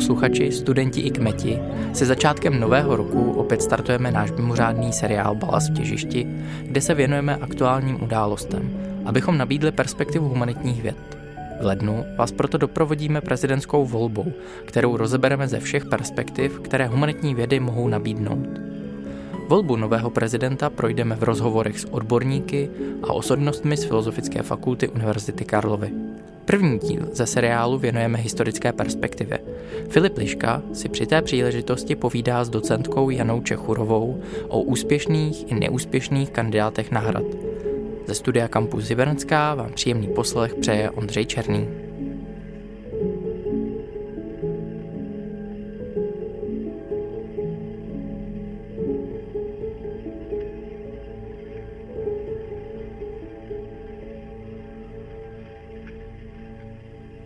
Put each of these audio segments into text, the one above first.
Posluchači, studenti i kmeti, se začátkem nového roku opět startujeme náš mimořádný seriál Balast v těžišti, kde se věnujeme aktuálním událostem, abychom nabídli perspektivu humanitních věd. V lednu vás proto doprovodíme prezidentskou volbou, kterou rozebereme ze všech perspektiv, které humanitní vědy mohou nabídnout. Volbu nového prezidenta projdeme v rozhovorech s odborníky a osobnostmi z Filozofické fakulty Univerzity Karlovy. První díl ze seriálu věnujeme historické perspektivě. Filip Liška si při té příležitosti povídá s docentkou Janou Čechurovou o úspěšných i neúspěšných kandidátech na hrad. Ze studia Campus Zibernská vám příjemný poslech přeje Ondřej Černý.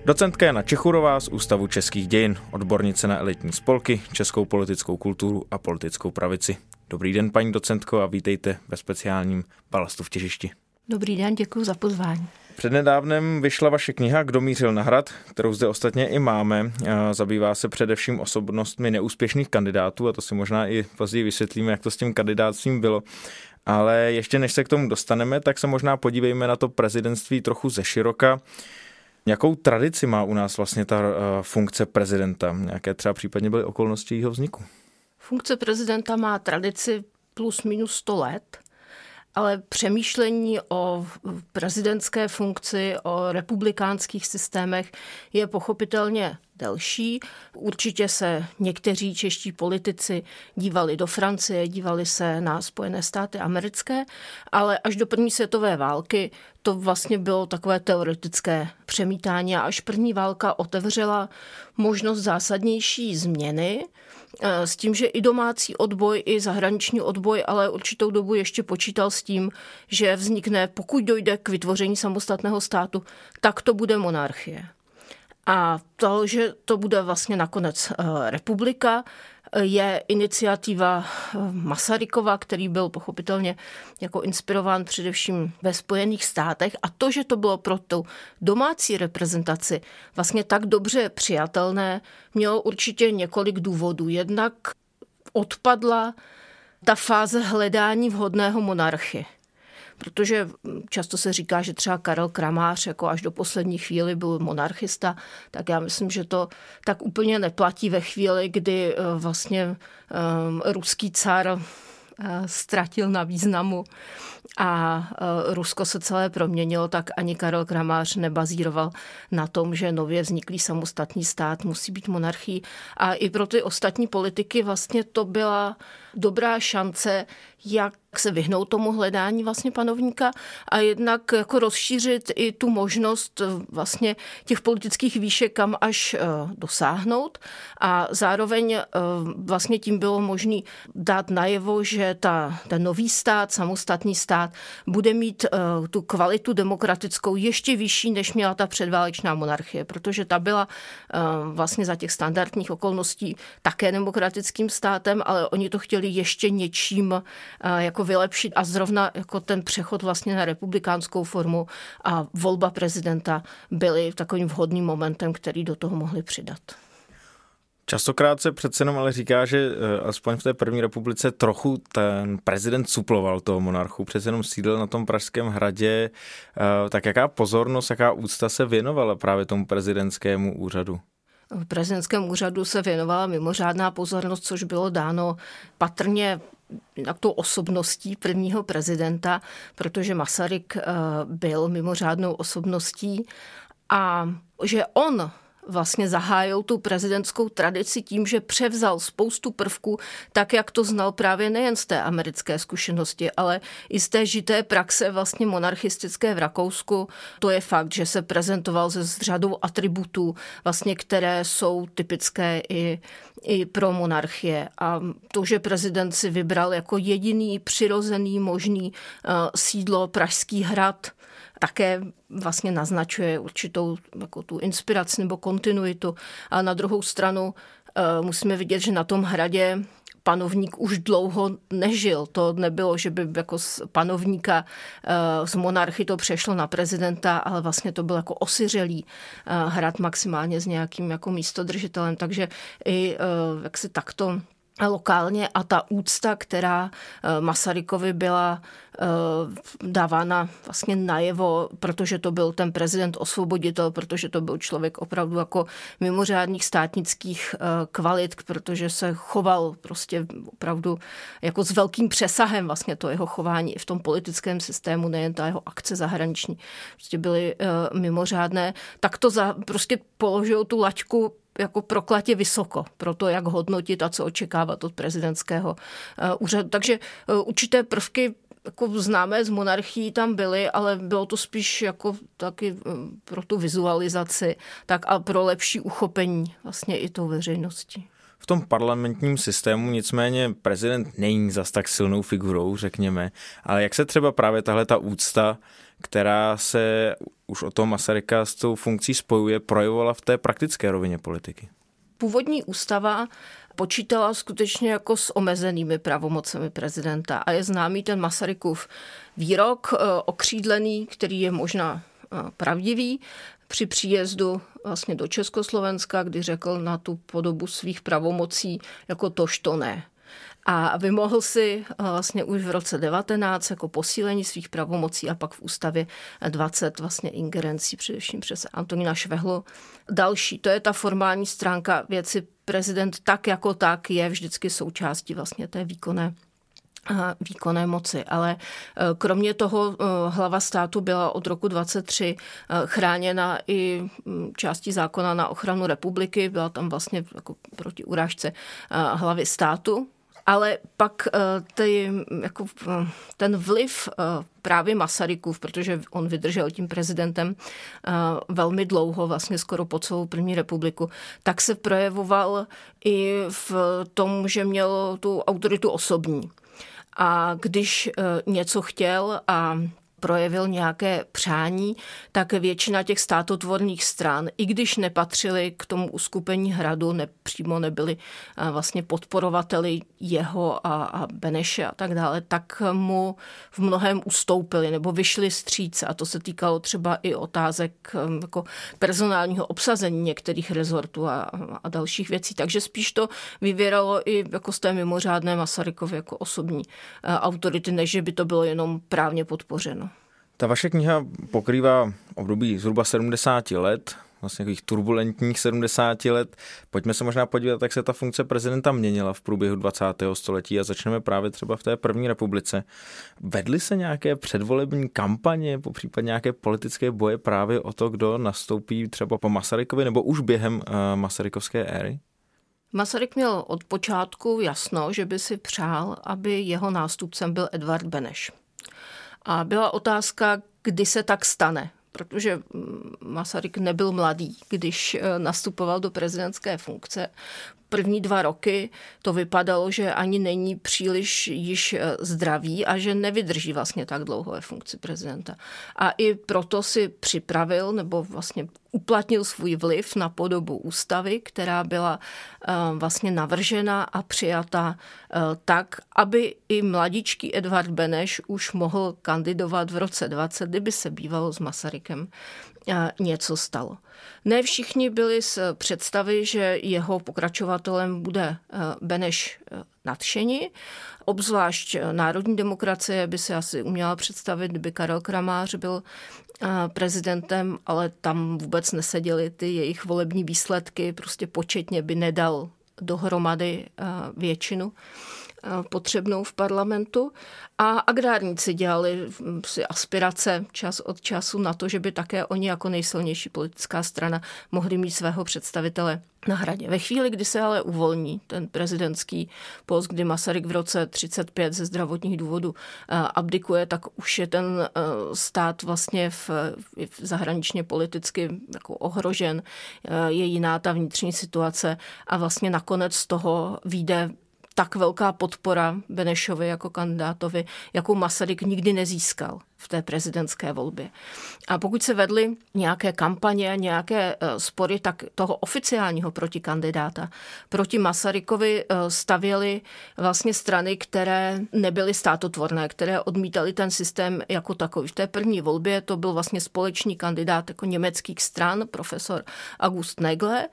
Docentka Jana Čechurová z Ústavu českých dějin, odbornice na elitní spolky, českou politickou kulturu a politickou pravici. Dobrý den, paní docentko, a vítejte ve speciálním balastu v těžišti. Dobrý den, děkuji za pozvání. Přednedávnem vyšla vaše kniha Kdo mířil na hrad, kterou zde ostatně i máme. Zabývá se především osobnostmi neúspěšných kandidátů a to si možná i později vysvětlíme, jak to s tím kandidátstvím bylo. Ale ještě než se k tomu dostaneme, tak se možná podívejme na to prezidentství trochu ze široka. Jakou tradici má u nás vlastně ta funkce prezidenta? Jaké třeba případně byly okolnosti jeho vzniku? Funkce prezidenta má tradici plus minus 100 let ale přemýšlení o prezidentské funkci, o republikánských systémech je pochopitelně delší. Určitě se někteří čeští politici dívali do Francie, dívali se na Spojené státy americké, ale až do první světové války to vlastně bylo takové teoretické přemítání a až první válka otevřela možnost zásadnější změny, Eh, s tím, že i domácí odboj, i zahraniční odboj, ale určitou dobu ještě počítal s tím, že vznikne, pokud dojde k vytvoření samostatného státu, tak to bude monarchie. A to, že to bude vlastně nakonec eh, republika, je iniciativa eh, Masarykova, který byl pochopitelně jako inspirován především ve Spojených státech a to, že to bylo pro tu domácí reprezentaci vlastně tak dobře přijatelné, mělo určitě několik důvodů. Jednak odpadla ta fáze hledání vhodného monarchy protože často se říká, že třeba Karel Kramář jako až do poslední chvíli byl monarchista, tak já myslím, že to tak úplně neplatí ve chvíli, kdy eh, vlastně um, ruský car eh, ztratil na významu a Rusko se celé proměnilo, tak ani Karel Kramář nebazíroval na tom, že nově vzniklý samostatný stát musí být monarchí. A i pro ty ostatní politiky vlastně to byla dobrá šance, jak se vyhnout tomu hledání vlastně panovníka a jednak jako rozšířit i tu možnost eh, vlastně těch politických výšek kam až eh, dosáhnout. A zároveň eh, vlastně tím bylo možné dát najevo, že ta, ten nový stát, samostatný stát bude mít tu kvalitu demokratickou ještě vyšší, než měla ta předválečná monarchie, protože ta byla vlastně za těch standardních okolností také demokratickým státem, ale oni to chtěli ještě něčím jako vylepšit a zrovna jako ten přechod vlastně na republikánskou formu a volba prezidenta byly takovým vhodným momentem, který do toho mohli přidat. Častokrát se přece jenom ale říká, že eh, aspoň v té první republice trochu ten prezident suploval toho monarchu, přece jenom sídl na tom Pražském hradě. Eh, tak jaká pozornost, jaká úcta se věnovala právě tomu prezidentskému úřadu? V prezidentském úřadu se věnovala mimořádná pozornost, což bylo dáno patrně jinak tou osobností prvního prezidenta, protože Masaryk eh, byl mimořádnou osobností. A že on vlastně zahájil tu prezidentskou tradici tím, že převzal spoustu prvků, tak jak to znal právě nejen z té americké zkušenosti, ale i z té žité praxe vlastně monarchistické v Rakousku. To je fakt, že se prezentoval s řadou atributů, vlastně, které jsou typické i, i pro monarchie. A to, že prezident si vybral jako jediný přirozený možný uh, sídlo Pražský hrad, také vlastně naznačuje určitou jako tu inspiraci nebo kontinuitu. A na druhou stranu uh, musíme vidět, že na tom hradě panovník už dlouho nežil. To nebylo, že by jako z panovníka z monarchy to přešlo na prezidenta, ale vlastně to byl jako osiřelý hrad maximálně s nějakým jako místodržitelem. Takže i jak se takto lokálně a ta úcta, která eh, Masarykovi byla eh, dávána vlastně najevo, protože to byl ten prezident osvoboditel, protože to byl člověk opravdu jako mimořádných státnických eh, kvalit, protože se choval prostě opravdu jako s velkým přesahem vlastně to jeho chování i v tom politickém systému, nejen ta jeho akce zahraniční, prostě byly mimořádné, tak to za, prostě položil tu laťku jako proklatě vysoko pro to, jak hodnotit a co očekávat od prezidentského eh, úřadu. Takže eh, určité prvky jako známé z monarchií tam byly, ale bylo to spíš jako taky eh, pro tu vizualizaci, tak a pro lepší uchopení vlastně i tou veřejností. V tom parlamentním systému nicméně prezident není zas tak silnou figurou, řekněme, ale jak se třeba právě tahle ta úcta která se už o toho Masaryka s tou funkcí spojuje, projevovala v té praktické rovině politiky? Původní ústava počítala skutečně jako s omezenými pravomocemi prezidenta a je známý ten Masarykův výrok eh, okřídlený, který je možná eh, pravdivý, při příjezdu vlastně do Československa, kdy řekl na tu podobu svých pravomocí jako to ne. A vymohl si eh, vlastně už v roce 19 jako posílení svých pravomocí a pak v ústavě 20 vlastně ingerencí, především přes Antonína Švehlu. Další, to je ta formální stránka věci. Prezident tak jako tak je vždycky součástí vlastně té výkonné eh, výkonné moci. Ale eh, kromě toho hlava státu byla od roku 23 chráněna i hm, částí zákona na ochranu republiky. Byla tam vlastně jako proti urážce hlavy státu, ale pak eh, ty, jako, eh, ten vliv eh, právě Masarykův, protože on vydržel tím prezidentem velmi dlouho, vlastně skoro po celou první republiku, tak se projevoval i v tom, že měl tu autoritu osobní. A když něco chtěl a projevil nějaké přání, tak většina těch státotvorných stran, i když nepatřili k tomu uskupení hradu, nepřímo nebyli vlastně podporovateli jeho a, a Beneše a tak dále, tak mu v mnohem ustoupili nebo vyšli stříc a to se týkalo třeba i otázek eh, jako personálního obsazení některých rezortů a, a dalších věcí. Takže spíš to vyvěralo i jako z té mimořádné Masarykovy jako osobní autority, než by to bylo jenom právně podpořeno. Ta vaše kniha pokrývá období zhruba 70 let, vlastně takových turbulentních 70 let. Pojďme se možná podívat, jak se ta funkce prezidenta měnila v průběhu 20. století a začneme právě třeba v té první republice. Vedly se nějaké předvolební kampaně, po případě nějaké politické boje právě o to, kdo nastoupí třeba po Masarykovi nebo už během uh, Masarykovské éry? Masaryk měl od počátku jasno, že by si přál, aby jeho nástupcem byl Edvard Beneš. A byla otázka, kdy se tak stane, protože Masaryk nebyl mladý, když eh, nastupoval do prezidentské funkce první dva roky to vypadalo, že ani není příliš již eh, zdravý a že nevydrží vlastně tak dlouho ve funkci prezidenta. A i proto si připravil nebo vlastně uplatnil svůj vliv na podobu ústavy, která byla eh, vlastně navržena a přijata eh, tak, aby i mladičký Edvard Beneš už mohl kandidovat v roce 20, kdyby se bývalo s Masarykem něco stalo. Ne všichni byli z představy, že jeho pokračovatelem bude eh, Beneš eh, nadšení. Obzvlášť eh, národní demokracie by se asi uměla představit, kdyby Karel Kramář byl prezidentem, ale tam vůbec neseděly ty jejich volební výsledky, prostě početně by nedal dohromady většinu. Eh, potřebnou v parlamentu a agrárníci dělali hm, si aspirace čas od času na to, že by také oni jako nejsilnější politická strana mohli mít svého představitele na hradě. Ve chvíli, kdy se ale uvolní ten prezidentský post, kdy Masaryk v roce 35 ze zdravotních důvodů eh, abdikuje, tak už je ten eh, stát vlastně v, v zahraničně politicky jako ohrožen. Je jiná ta vnitřní situace a vlastně nakonec z toho vyjde tak velká podpora Benešovi jako kandidátovi, jakou Masaryk nikdy nezískal v té prezidentské volbě. A pokud se vedly nějaké kampaně, nějaké eh, spory, tak toho oficiálního protikandidáta proti Masarykovi eh, stavěly vlastně strany, které nebyly státotvorné, které odmítali ten systém jako takový. V té první volbě to byl vlastně společný kandidát jako německých stran, profesor August Negle,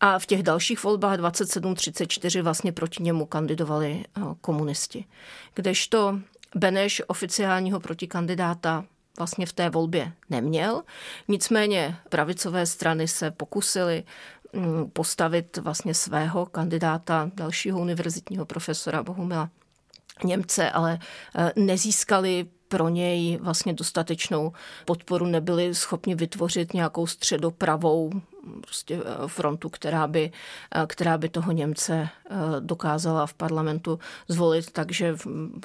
a v těch dalších volbách 27-34 vlastně proti němu kandidovali eh, komunisti. Kdežto Beneš oficiálního protikandidáta vlastně v té volbě neměl. Nicméně pravicové strany se pokusily mm, postavit vlastně svého kandidáta, dalšího univerzitního profesora Bohumila Němce, ale eh, nezískali pro něj vlastně dostatečnou podporu, nebyli schopni vytvořit nějakou středopravou prostě eh, frontu, která by, eh, která by toho Němce dokázala v parlamentu zvolit, takže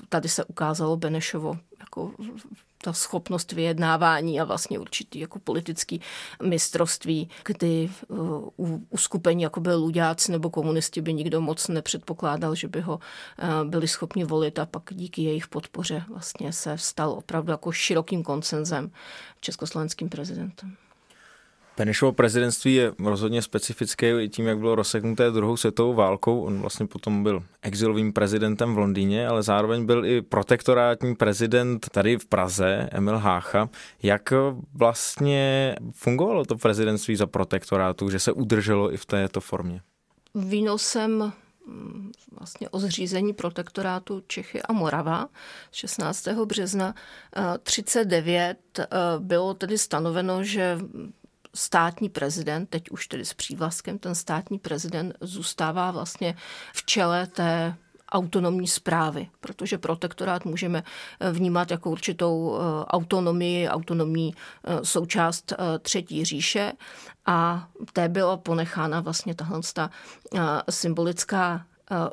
tady se ukázalo Benešovo jako ta schopnost vyjednávání a vlastně určitý jako politický mistrovství, kdy uh, u uskupení jako byl Luďáci nebo komunisti by nikdo moc nepředpokládal, že by ho byli schopni volit a pak díky jejich podpoře vlastně se stal opravdu jako širokým koncenzem československým prezidentem. Benešovo prezidentství je rozhodně specifické i tím, jak bylo rozseknuté druhou světovou válkou. On vlastně potom byl exilovým prezidentem v Londýně, ale zároveň byl i protektorátní prezident tady v Praze, Emil Hácha. Jak vlastně fungovalo to prezidentství za protektorátu, že se udrželo i v této formě? Výnosem mm, vlastně o zřízení protektorátu Čechy a Morava 16. března 39 eh, bylo tedy stanoveno, že státní prezident, teď už tedy s přívlastkem, ten státní prezident zůstává vlastně v čele té autonomní zprávy, protože protektorát můžeme eh, vnímat jako určitou eh, autonomii, autonomní eh, součást třetí říše. A té byla ponechána vlastně tahle symbolická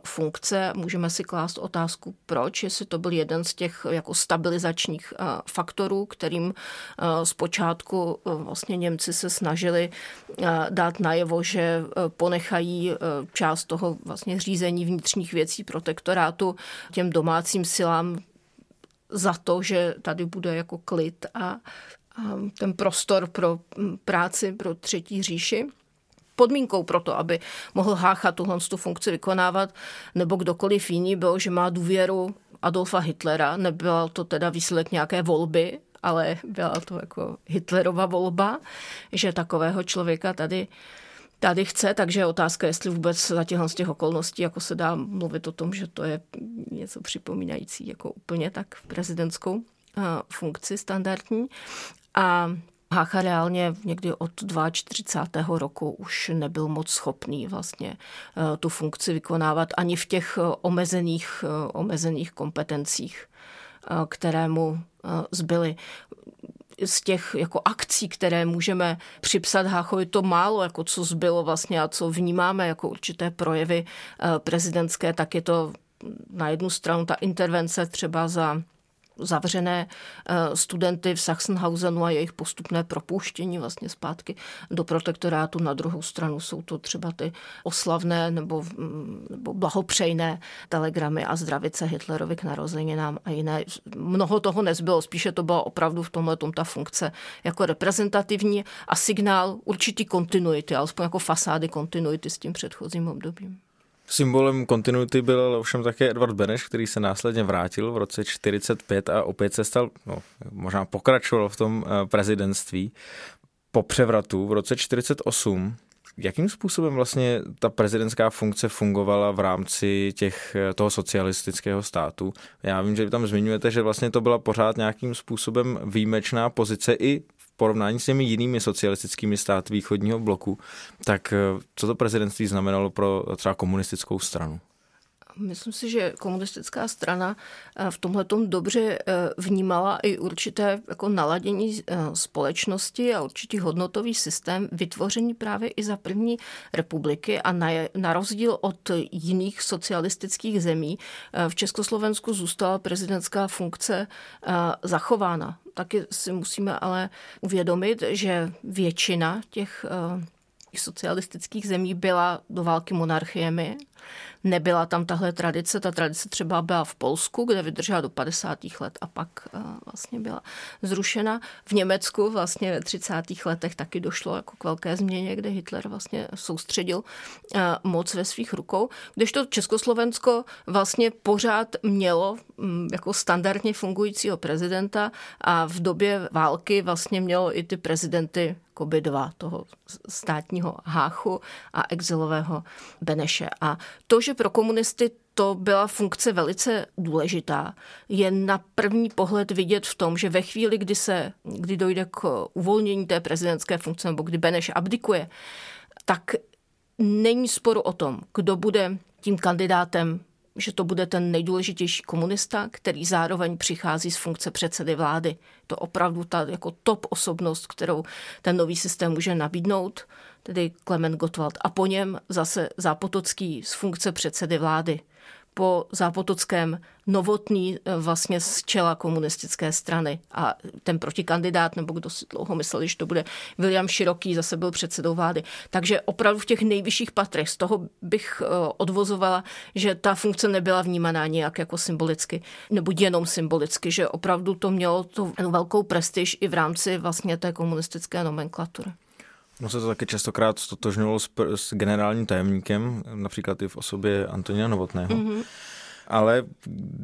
funkce. Můžeme si klást otázku, proč, jestli to byl jeden z těch jako stabilizačních eh, faktorů, kterým eh, zpočátku vlastně Němci se snažili dát najevo, že ponechají část toho vlastně řízení vnitřních věcí protektorátu těm domácím silám za to, že tady bude jako klid a ten prostor pro hm, práci pro třetí říši podmínkou pro to, aby mohl Hácha tuhle tu funkci vykonávat, nebo kdokoliv jiný byl, že má důvěru Adolfa Hitlera. Nebyla to teda výsledek nějaké volby, ale byla to jako Hitlerova volba, že takového člověka tady tady chce, takže je otázka, jestli vůbec za těchhle z těch okolností jako se dá mluvit o tom, že to je něco připomínající jako úplně tak prezidentskou funkci standardní. A Hácha reálně někdy od 42. roku už nebyl moc schopný vlastně eh, tu funkci vykonávat ani v těch eh, omezených, eh, omezených kompetencích, které mu zbyly z těch jako akcí, které můžeme připsat Háchovi, to málo, jako co zbylo vlastně a co vnímáme jako určité projevy prezidentské, tak je to na jednu stranu ta intervence třeba za zavřené eh, studenty v Sachsenhausenu a jejich postupné propuštění vlastně zpátky do protektorátu. Na druhou stranu jsou to třeba ty oslavné nebo, mm, nebo blahopřejné telegramy a zdravice Hitlerovi k narozeninám a jiné. Mnoho toho nezbylo, spíše to byla opravdu v tomhle tom ta funkce jako reprezentativní a signál určitý kontinuity, alespoň jako fasády kontinuity s tím předchozím obdobím. Symbolem kontinuity byl ovšem také Edward Beneš, který se následně vrátil v roce 45 a opět se stal, no, možná pokračoval v tom eh, prezidentství. Po převratu v roce 48 Jakým způsobem vlastně ta prezidentská funkce fungovala v rámci těch, eh, toho socialistického státu? Já vím, že vy tam zmiňujete, že vlastně to byla pořád nějakým způsobem výjimečná pozice i porovnání s těmi jinými socialistickými státy východního bloku, tak eh, co to prezidentství znamenalo pro třeba komunistickou stranu? Myslím si, že komunistická strana eh, v tomhle dobře eh, vnímala i určité jako naladění společnosti a určitý hodnotový systém vytvořený právě i za první republiky a na, na rozdíl od jiných socialistických zemí v Československu zůstala prezidentská funkce zachována. Taky si musíme ale uvědomit, že většina těch eh, socialistických zemí byla do války monarchiemi Nebyla tam tahle tradice, ta tradice třeba byla v Polsku, kde vydržela do 50. let a pak uh, vlastně byla zrušena. V Německu vlastně ve 30. letech taky došlo jako k velké změně, kde Hitler vlastně soustředil uh, moc ve svých rukou, kdežto Československo vlastně pořád mělo um, jako standardně fungujícího prezidenta a v době války vlastně mělo i ty prezidenty dva, toho státního Háchu a exilového Beneše. A to, že pro komunisty to byla funkce velice důležitá, je na první pohled vidět v tom, že ve chvíli, kdy, se, kdy dojde k uvolnění té prezidentské funkce nebo kdy Beneš abdikuje, tak není sporu o tom, kdo bude tím kandidátem že to bude ten nejdůležitější komunista, který zároveň přichází z funkce předsedy vlády. To opravdu ta jako top osobnost, kterou ten nový systém může nabídnout, tedy Klement Gottwald. A po něm zase Zápotocký z funkce předsedy vlády po Zápotockém novotný eh, vlastně z čela komunistické strany a ten protikandidát, nebo kdo si dlouho myslel, že to bude William Široký, zase byl předsedou vlády. Takže opravdu v těch nejvyšších patrech z toho bych eh, odvozovala, že ta funkce nebyla vnímaná nějak jako symbolicky, nebo jenom symbolicky, že opravdu to mělo tu velkou prestiž i v rámci vlastně té komunistické nomenklatury. No se to taky častokrát stotožňovalo s, s generálním tajemníkem, například i v osobě Antonia Novotného. Mm-hmm. Ale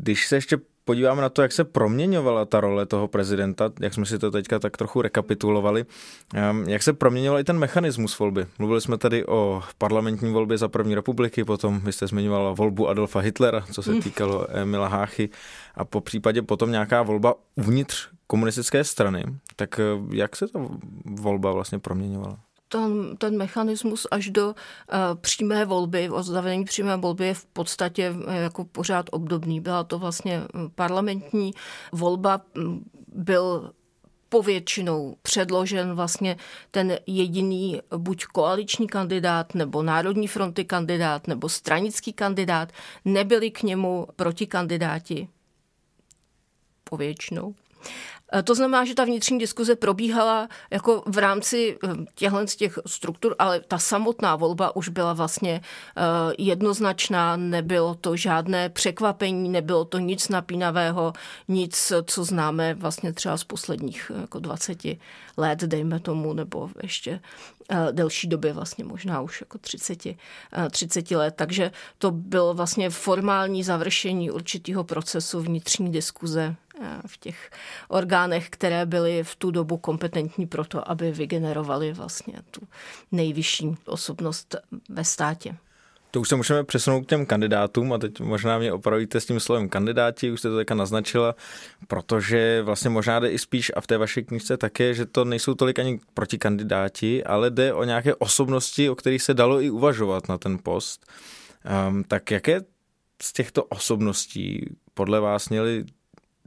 když se ještě podíváme na to, jak se proměňovala ta role toho prezidenta, jak jsme si to teďka tak trochu rekapitulovali, ehm, jak se proměňoval i ten mechanismus volby. Mluvili jsme tady o parlamentní volbě za první republiky, potom vy jste zmiňovala volbu Adolfa Hitlera, co se mm. týkalo Emila Háchy, a po případě potom nějaká volba uvnitř komunistické strany. Tak eh, jak se ta volba vlastně proměňovala? Ten, ten mechanismus až do uh, přímé volby, o zavedení přímé volby je v podstatě uh, jako pořád obdobný. Byla to vlastně hm, parlamentní volba, hm, byl povětšinou předložen vlastně ten jediný buď koaliční kandidát, nebo Národní fronty kandidát, nebo stranický kandidát. Nebyli k němu protikandidáti povětšinou. Eh, to znamená, že ta vnitřní diskuze probíhala jako v rámci eh, těchto z těch struktur, ale ta samotná volba už byla vlastně eh, jednoznačná, nebylo to žádné překvapení, nebylo to nic napínavého, nic, co známe vlastně třeba z posledních jako 20 let, dejme tomu, nebo ještě delší doby, vlastně možná už jako 30, 30 let. Takže to bylo vlastně formální završení určitého procesu vnitřní diskuze v těch orgánech, které byly v tu dobu kompetentní pro to, aby vygenerovali vlastně tu nejvyšší osobnost ve státě. To už se můžeme přesunout k těm kandidátům a teď možná mě opravíte s tím slovem kandidáti, už jste to teďka naznačila, protože vlastně možná jde i spíš a v té vaší knižce také, že to nejsou tolik ani protikandidáti, ale jde o nějaké osobnosti, o kterých se dalo i uvažovat na ten post. Um, tak jaké z těchto osobností podle vás měly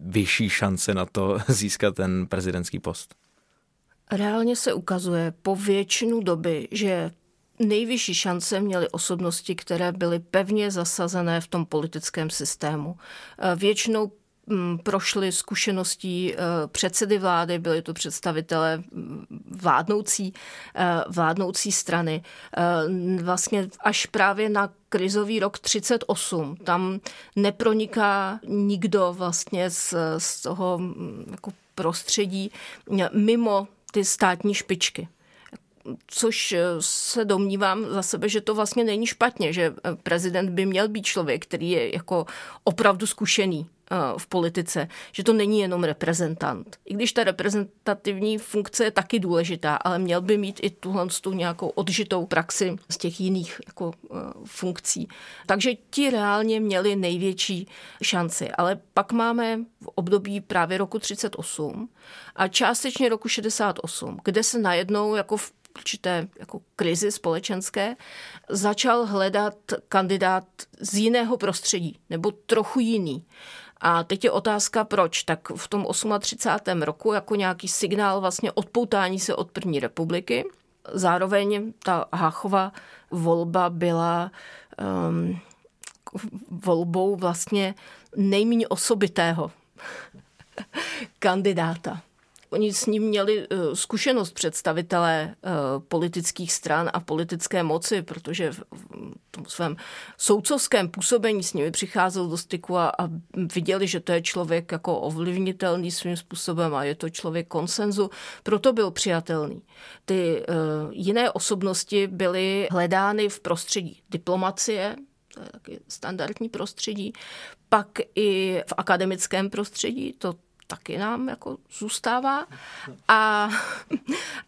vyšší šance na to získat ten prezidentský post? Reálně se ukazuje po většinu doby, že nejvyšší šance měly osobnosti, které byly pevně zasazené v tom politickém systému. Většinou mm, prošly zkušeností eh, předsedy vlády, byli to představitelé mm, vládnoucí, eh, vládnoucí strany. Eh, vlastně až právě na krizový rok 38. Tam neproniká nikdo vlastně z, z toho mm, jako prostředí mimo ty státní špičky což se domnívám za sebe, že to vlastně není špatně, že prezident by měl být člověk, který je jako opravdu zkušený v politice, že to není jenom reprezentant. I když ta reprezentativní funkce je taky důležitá, ale měl by mít i tuhle tu nějakou odžitou praxi z těch jiných jako, funkcí. Takže ti reálně měli největší šanci. Ale pak máme v období právě roku 38 a částečně roku 68, kde se najednou jako v určité jako krizi společenské, začal hledat kandidát z jiného prostředí, nebo trochu jiný. A teď je otázka, proč. Tak v tom 38. roku jako nějaký signál vlastně odpoutání se od první republiky. Zároveň ta Háchova volba byla um, volbou vlastně nejméně osobitého kandidáta. Oni s ním měli uh, zkušenost představitelé uh, politických stran a politické moci, protože v tom svém soucovském působení s nimi přicházel do styku a, a viděli, že to je člověk jako ovlivnitelný svým způsobem a je to člověk konsenzu, proto byl přijatelný. Ty uh, jiné osobnosti byly hledány v prostředí diplomacie, to je taky standardní prostředí, pak i v akademickém prostředí, to taky nám jako zůstává. A,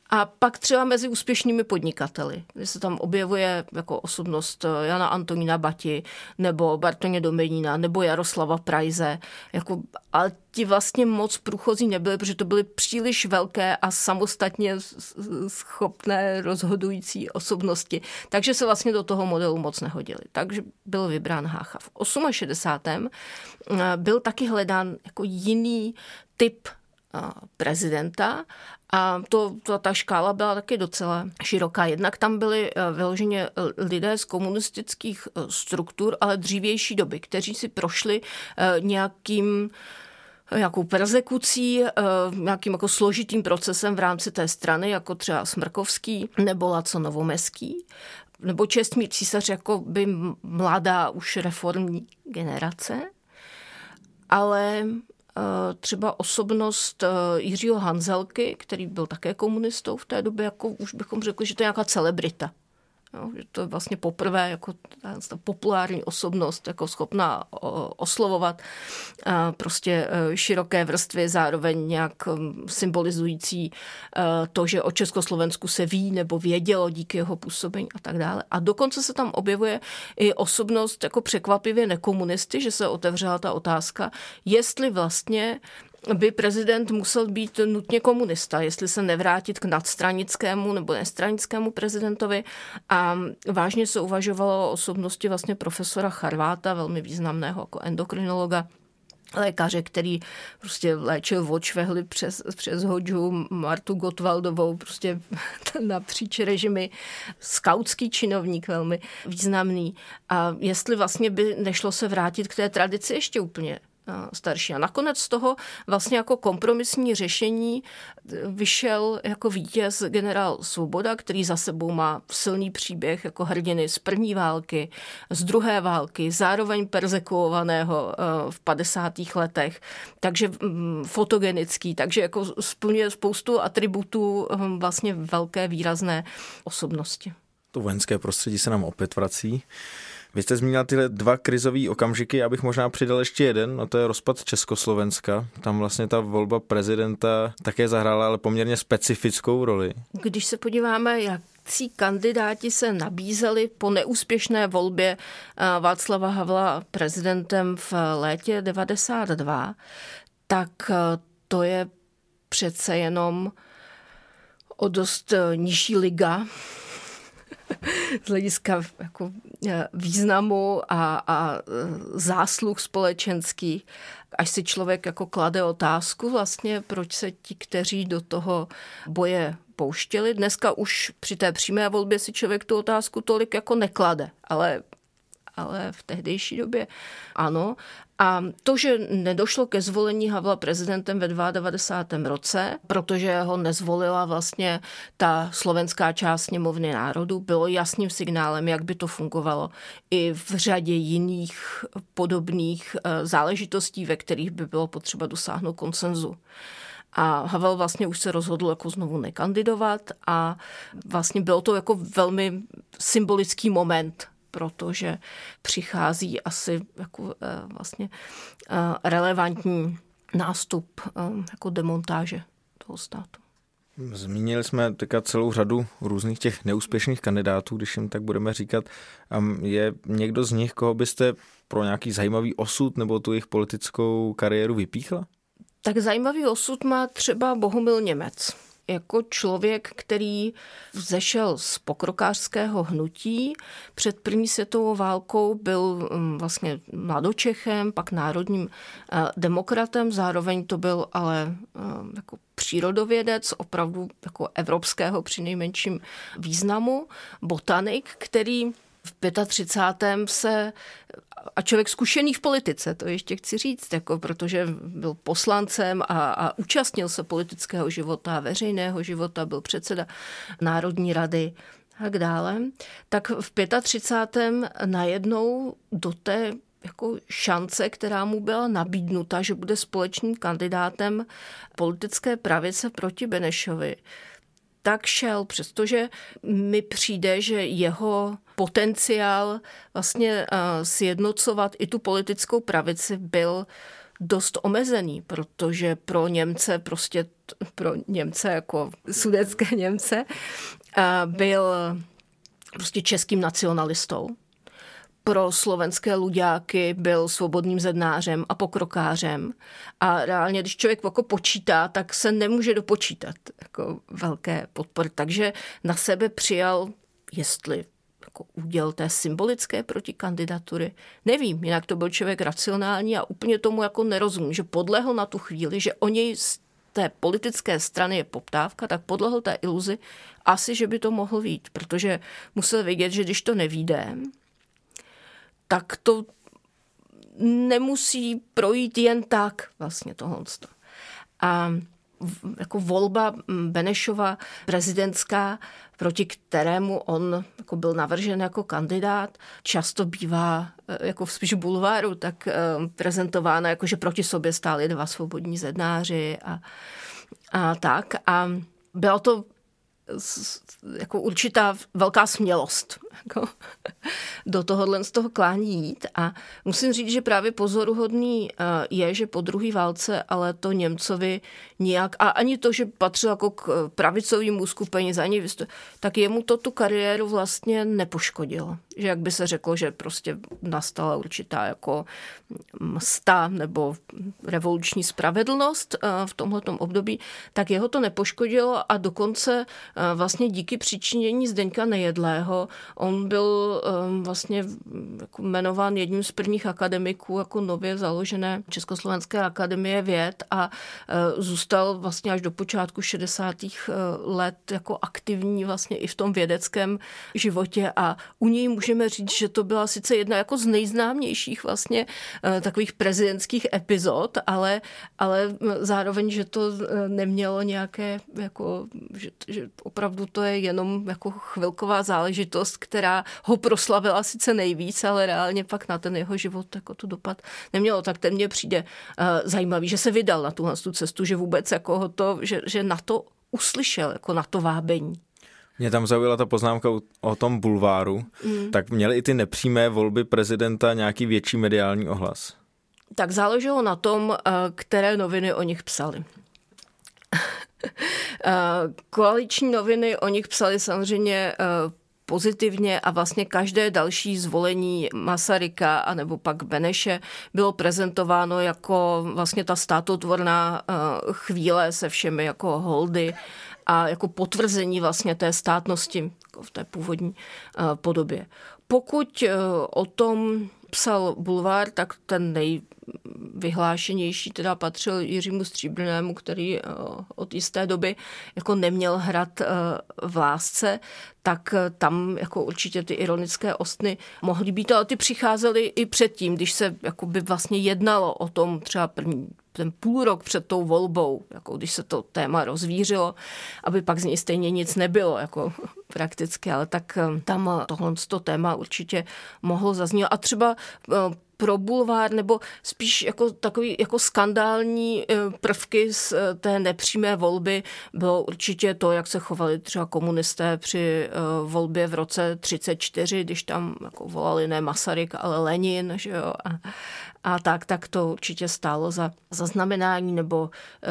a pak třeba mezi úspěšnými podnikateli, kdy se tam objevuje jako osobnost Jana Antonína Bati, nebo Bartoně Domenína, nebo Jaroslava Prajze. Jako, ale ti vlastně moc průchozí nebyli, protože to byly příliš velké a samostatně schopné rozhodující osobnosti. Takže se vlastně do toho modelu moc nehodili. Takže byl vybrán Hácha. V 68. Eh, byl taky hledán jako jiný typ prezidenta a to, to, ta škála byla taky docela široká. Jednak tam byli e, vyloženě e, lidé z komunistických e, struktur, ale dřívější doby, kteří si prošli nějakým nějakou persekucí, nějakým jako složitým procesem v rámci té strany, jako třeba Smrkovský nebo Laco Novomeský, nebo Čestmír císař jako by mladá už reformní generace, ale Eh, třeba osobnost eh, Jiřího Hanzelky, který byl také komunistou v té době, jako už bychom řekli, že to je nějaká celebrita. Jo, že to je vlastně poprvé jako ta, ta populární osobnost, jako schopná oslovovat prostě e, široké vrstvy, zároveň nějak symbolizující e, to, že o Československu se ví nebo vědělo díky jeho působení a tak dále. A dokonce se tam objevuje i osobnost jako překvapivě nekomunisty, že se otevřela ta otázka, jestli vlastně by prezident musel být nutně komunista, jestli se nevrátit k nadstranickému nebo nestranickému prezidentovi. A vážně se uvažovalo o osobnosti vlastně profesora Charváta, velmi významného jako endokrinologa, lékaře, který prostě léčil vočvehly přes, přes Hodžu, Martu Gotwaldovou, prostě napříč režimy, skautský činovník velmi významný. A jestli vlastně by nešlo se vrátit k té tradici ještě úplně starší. A nakonec z toho vlastně jako kompromisní řešení vyšel jako vítěz generál Svoboda, který za sebou má silný příběh jako hrdiny z první války, z druhé války, zároveň persekuovaného v 50. letech, takže fotogenický, takže jako splňuje spoustu atributů hm, vlastně velké výrazné osobnosti. To vojenské prostředí se nám opět vrací. Vy jste zmínila tyhle dva krizové okamžiky, já bych možná přidal ještě jeden, a to je rozpad Československa. Tam vlastně ta volba prezidenta také zahrála, ale poměrně specifickou roli. Když se podíváme, jak kandidáti se nabízeli po neúspěšné volbě eh, Václava Havla prezidentem v létě 92, tak eh, to je přece jenom o dost eh, nižší liga z hlediska jako významu a, a e, zásluh společenských, až si člověk jako klade otázku vlastně, proč se ti, kteří do toho boje pouštěli. Dneska už při té přímé volbě si člověk tu otázku tolik jako neklade, ale ale v tehdejší době ano. A to, že nedošlo ke zvolení Havla prezidentem ve 92. roce, protože ho nezvolila vlastně ta slovenská část sněmovny národů, bylo jasným signálem, jak by to fungovalo i v řadě jiných podobných eh, záležitostí, ve kterých by bylo potřeba dosáhnout konsenzu. A Havel vlastně už se rozhodl jako znovu nekandidovat a vlastně bylo to jako velmi symbolický moment protože přichází asi jako eh, vlastně eh, relevantní nástup eh, jako demontáže toho státu. Zmínili jsme teďka celou řadu různých těch neúspěšných kandidátů, když jim tak budeme říkat. Je někdo z nich, koho byste pro nějaký zajímavý osud nebo tu jejich politickou kariéru vypíchla? Tak zajímavý osud má třeba Bohumil Němec jako člověk, který vzešel z pokrokářského hnutí. Před první světovou válkou byl mm, vlastně mladočechem, pak národním eh, demokratem, zároveň to byl ale eh, jako přírodovědec, opravdu jako evropského při nejmenším významu, botanik, který v 35. se a člověk zkušený v politice, to ještě chci říct, jako protože byl poslancem a, a účastnil se politického života, veřejného života, byl předseda Národní rady tak dále, tak v 35. najednou do té jako šance, která mu byla nabídnuta, že bude společným kandidátem politické pravice proti Benešovi, tak šel, přestože mi přijde, že jeho potenciál vlastně eh, sjednocovat i tu politickou pravici byl dost omezený, protože pro Němce, prostě pro Němce jako sudecké Němce, eh, byl prostě českým nacionalistou pro slovenské luďáky byl svobodným zednářem a pokrokářem. A reálně, když člověk jako počítá, tak se nemůže dopočítat jako velké podpory. Takže na sebe přijal, jestli jako úděl té symbolické protikandidatury. Nevím, jinak to byl člověk racionální a úplně tomu jako nerozumím, že podlehl na tu chvíli, že o něj z té politické strany je poptávka, tak podlehl té iluzi asi, že by to mohl vít, protože musel vědět, že když to nevíde, tak to nemusí projít jen tak vlastně tohle. A jako volba Benešova prezidentská, proti kterému on jako byl navržen jako kandidát, často bývá e, jako v spíš bulváru tak e, prezentována, jako že proti sobě stáli dva svobodní zednáři a, a tak. A bylo to jako určitá velká smělost jako do tohohle z toho klání jít. A musím říct, že právě pozoruhodný eh, je, že po druhé válce ale to Němcovi nijak, a ani to, že patřil jako k pravicovému skupení za ní, tak jemu to tu kariéru vlastně nepoškodilo. Že jak by se řeklo, že prostě nastala určitá jako msta nebo revoluční spravedlnost eh, v tomhletom období, tak jeho to nepoškodilo a dokonce eh, vlastně díky přičinění Zdeňka Nejedlého on byl um, vlastně jako jmenován jedním z prvních akademiků jako nově založené Československé akademie věd a uh, zůstal vlastně až do počátku 60. Uh, let jako aktivní vlastně i v tom vědeckém životě a u něj můžeme říct, že to byla sice jedna jako z nejznámějších vlastně takových prezidentských epizod, ale, ale zároveň, že to nemělo nějaké jako, že, že opravdu to je jenom jako chvilková záležitost, která ho proslavila sice nejvíc, ale reálně pak na ten jeho život jako to dopad nemělo. Tak ten mě přijde uh, zajímavý, že se vydal na tuhle tu cestu, že vůbec jako ho to, že, že na to uslyšel, jako na to vábení. Mě tam zaujala ta poznámka o tom bulváru. Mm. Tak měly i ty nepřímé volby prezidenta nějaký větší mediální ohlas? Tak záleželo na tom, eh, které noviny o nich psali. Eh, koaliční noviny o nich psali samozřejmě pozitivně a vlastně každé další zvolení Masaryka anebo pak Beneše bylo prezentováno jako vlastně ta státotvorná eh, chvíle se všemi jako holdy a jako potvrzení vlastně té státnosti v té původní eh, podobě. Pokud eh, o tom psal Bulvár, tak ten nejvyhlášenější teda patřil Jiřímu Stříbrnému, který eh, od jisté doby jako neměl hrad eh, v lásce, tak eh, tam jako určitě ty ironické ostny mohly být, ale ty přicházely i předtím, když se jako by vlastně jednalo o tom třeba první ten půl rok před tou volbou, jako když se to téma rozvířilo, aby pak z něj stejně nic nebylo, jako prakticky, ale tak tam tohle to téma určitě mohlo zaznít. A třeba pro bulvár nebo spíš jako takový jako skandální eh, prvky z eh, té nepřímé volby bylo určitě to, jak se chovali třeba komunisté při eh, volbě v roce 34, když tam jako volali ne Masaryk, ale Lenin, že jo, a, a tak, tak to určitě stálo za zaznamenání, nebo e,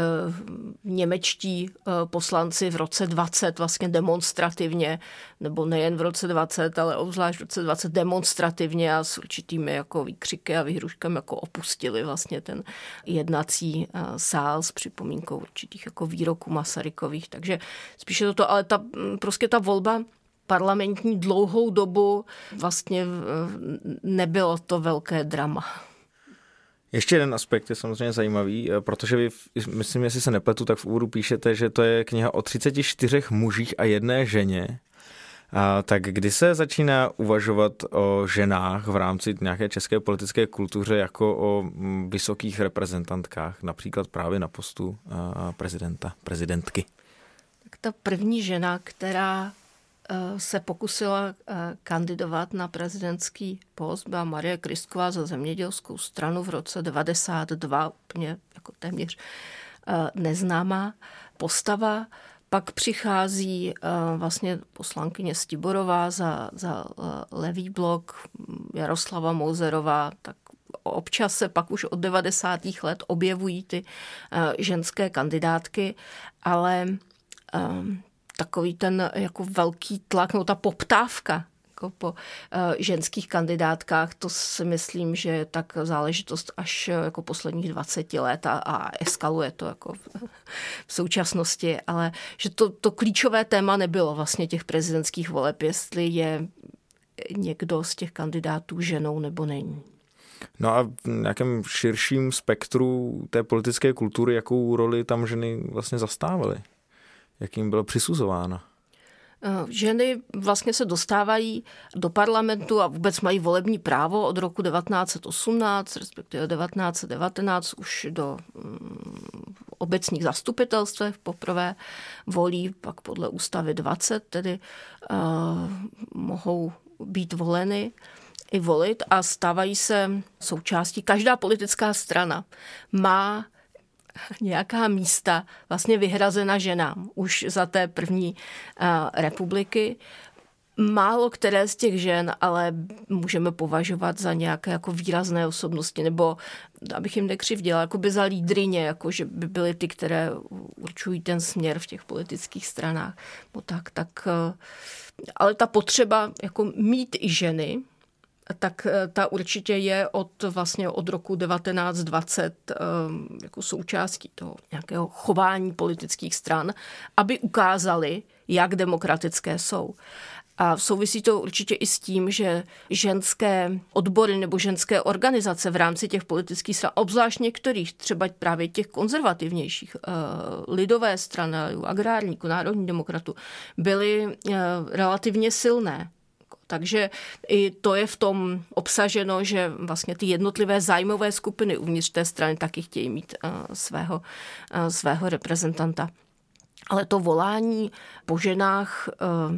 němečtí e, poslanci v roce 20 vlastně demonstrativně, nebo nejen v roce 20, ale obzvlášť v roce 20 demonstrativně a s určitými jako výkřiky a vyhruškami jako opustili vlastně ten jednací e, sál s připomínkou určitých jako výroků Masarykových, takže spíše toto, ale ta, prostě ta volba parlamentní dlouhou dobu vlastně nebylo to velké drama. Ještě jeden aspekt je samozřejmě zajímavý, eh, protože vy, myslím, jestli se nepletu, tak v úvodu píšete, že to je kniha o 34 mužích a jedné ženě. A, tak kdy se začíná uvažovat o ženách v rámci nějaké české politické kultuře jako o mm, vysokých reprezentantkách, například právě na postu prezidenta, prezidentky? Tak ta první žena, která se pokusila kandidovat na prezidentský post, byla Marie Kristková za zemědělskou stranu v roce 92, úplně jako téměř neznámá postava. Pak přichází vlastně poslankyně Stiborová za, za levý blok, Jaroslava Mouzerová, tak občas se pak už od 90. let objevují ty ženské kandidátky, ale takový ten jako velký tlak, no ta poptávka jako po uh, ženských kandidátkách, to si myslím, že je tak záležitost až uh, jako posledních 20 let a, a eskaluje to jako v, v současnosti, ale že to, to klíčové téma nebylo vlastně těch prezidentských voleb, jestli je někdo z těch kandidátů ženou nebo není. No a v nějakém širším spektru té politické kultury, jakou roli tam ženy vlastně zastávaly? Jak jim bylo přisuzováno? Eh, ženy vlastně se dostávají do parlamentu a vůbec mají volební právo od roku 1918, respektive 1919 už do mm, obecních zastupitelstv poprvé volí, pak podle ústavy 20 tedy uh, mohou být voleny i volit a stávají se součástí. Každá politická strana má nějaká místa vlastně vyhrazena ženám už za té první uh, republiky. Málo které z těch žen ale můžeme považovat za nějaké jako výrazné osobnosti, nebo abych jim nekřivděla, jako by za lídrině, jako že by byly ty, které určují ten směr v těch politických stranách. No tak, tak, uh, ale ta potřeba jako mít i ženy, tak eh, ta určitě je od vlastně od roku 1920 eh, jako součástí toho nějakého chování politických stran, aby ukázali, jak demokratické jsou. A souvisí to určitě i s tím, že ženské odbory nebo ženské organizace v rámci těch politických stran, obzvlášť některých, třeba právě těch konzervativnějších, eh, lidové strany, agrárníků, národní demokratů, byly relativně silné. Takže i to je v tom obsaženo, že vlastně ty jednotlivé zájmové skupiny uvnitř té strany taky chtějí mít uh, svého, uh, svého reprezentanta. Ale to volání po ženách uh,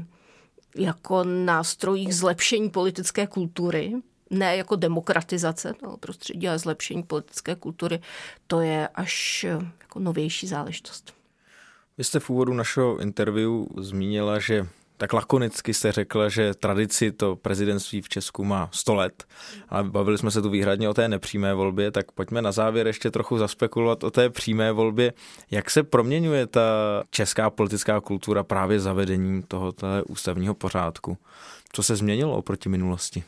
jako nástrojích zlepšení politické kultury, ne jako demokratizace toho prostředí, ale zlepšení politické kultury, to je až jako novější záležitost. Vy jste v úvodu našeho interview zmínila, že tak lakonicky se řekla, že tradici to prezidentství v Česku má 100 let, ale bavili jsme se tu výhradně o té nepřímé volbě, tak pojďme na závěr ještě trochu zaspekulovat o té přímé volbě. Jak se proměňuje ta česká politická kultura právě zavedením tohoto ústavního pořádku? Co se změnilo oproti minulosti?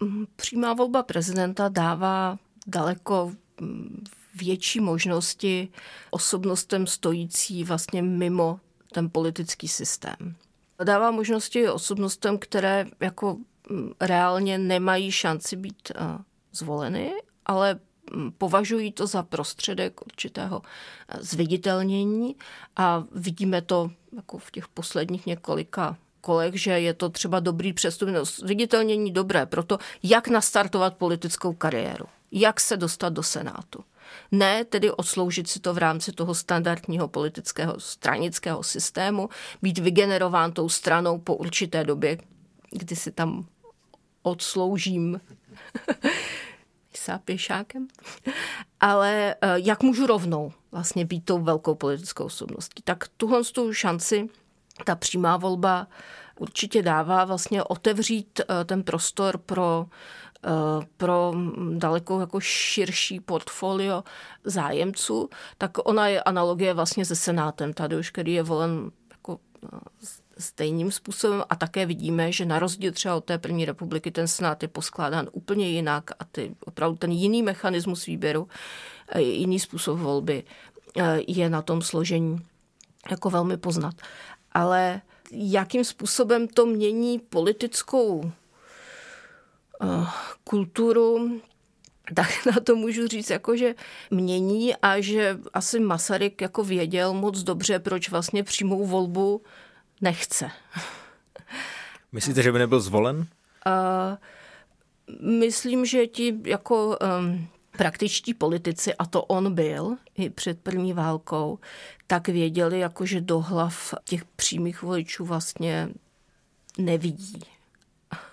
Mm, přímá volba prezidenta dává daleko mm, větší možnosti osobnostem stojící vlastně mimo ten politický systém dává možnosti osobnostem, které jako mm, reálně nemají šanci být eh, zvoleny, ale mm, považují to za prostředek určitého eh, zviditelnění a vidíme to jako v těch posledních několika kolech, že je to třeba dobrý přestup, no, zviditelnění dobré proto, jak nastartovat politickou kariéru, jak se dostat do Senátu. Ne tedy odsloužit si to v rámci toho standardního politického stranického systému, být vygenerován tou stranou po určité době, kdy si tam odsloužím pěšákem, ale eh, jak můžu rovnou vlastně být tou velkou politickou osobností. Tak tuhle tu šanci ta přímá volba určitě dává vlastně otevřít eh, ten prostor pro Eh, pro daleko jako širší portfolio zájemců, tak ona je analogie vlastně se Senátem tady už, který je volen jako eh, stejným způsobem a také vidíme, že na rozdíl třeba od té první republiky ten senát je poskládán úplně jinak a ty, opravdu ten jiný mechanismus výběru, jiný způsob volby je na tom složení jako velmi poznat. Ale jakým způsobem to mění politickou Eh, kulturu, tak na to můžu říct, jako, že mění a že asi Masaryk jako věděl moc dobře, proč vlastně přímou volbu nechce. Myslíte, že by nebyl zvolen? Uh, myslím, že ti jako um, praktičtí politici, a to on byl i před první válkou, tak věděli, jako, že do hlav těch přímých voličů vlastně nevidí.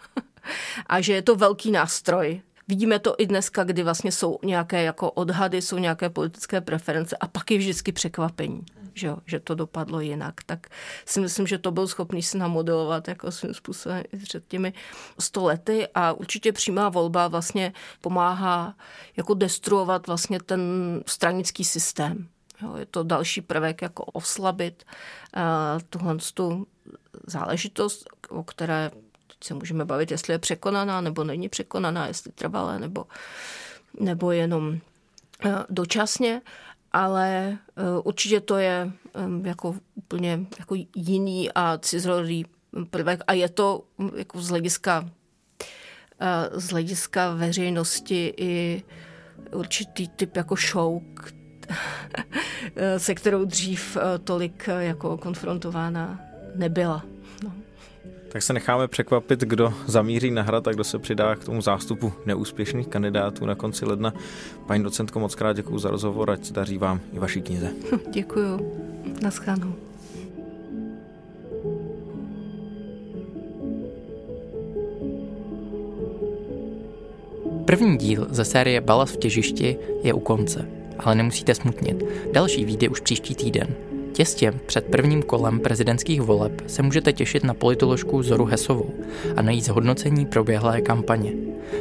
a že je to velký nástroj. Vidíme to i dneska, kdy vlastně jsou nějaké jako odhady, jsou nějaké politické preference a pak je vždycky překvapení že, jo, že to dopadlo jinak. Tak si myslím, že to byl schopný si namodelovat jako svým způsobem před těmi sto lety a určitě přímá volba vlastně pomáhá jako destruovat vlastně ten stranický systém. Jo, je to další prvek, jako oslabit uh, tuhle tu záležitost, o které se můžeme bavit, jestli je překonaná nebo není překonaná, jestli trvalé nebo, nebo jenom uh, dočasně ale eh, určitě to je jako úplně jako jiný a cizorodý prvek a je to hm, jako z hlediska, eh, z hlediska veřejnosti i určitý typ jako show, se kterou dřív eh, tolik jako konfrontována nebyla. Tak se necháme překvapit, kdo zamíří na hrad a kdo se přidá k tomu zástupu neúspěšných kandidátů na konci ledna. Paní docentko, moc krát děkuji za rozhovor, ať daří vám i vaší knize. Děkuji. Naschledanou. První díl ze série Balas v těžišti je u konce, ale nemusíte smutnit. Další vyjde už příští týden. Těstě před prvním kolem prezidentských voleb se můžete těšit na politoložku Zoru Hesovou a na její zhodnocení proběhlé kampaně.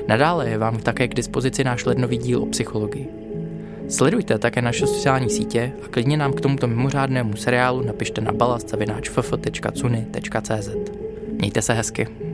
Nadále je vám také k dispozici náš lednový díl o psychologii. Sledujte také naše sociální sítě a klidně nám k tomuto mimořádnému seriálu napište na balast.cz. Mějte se hezky.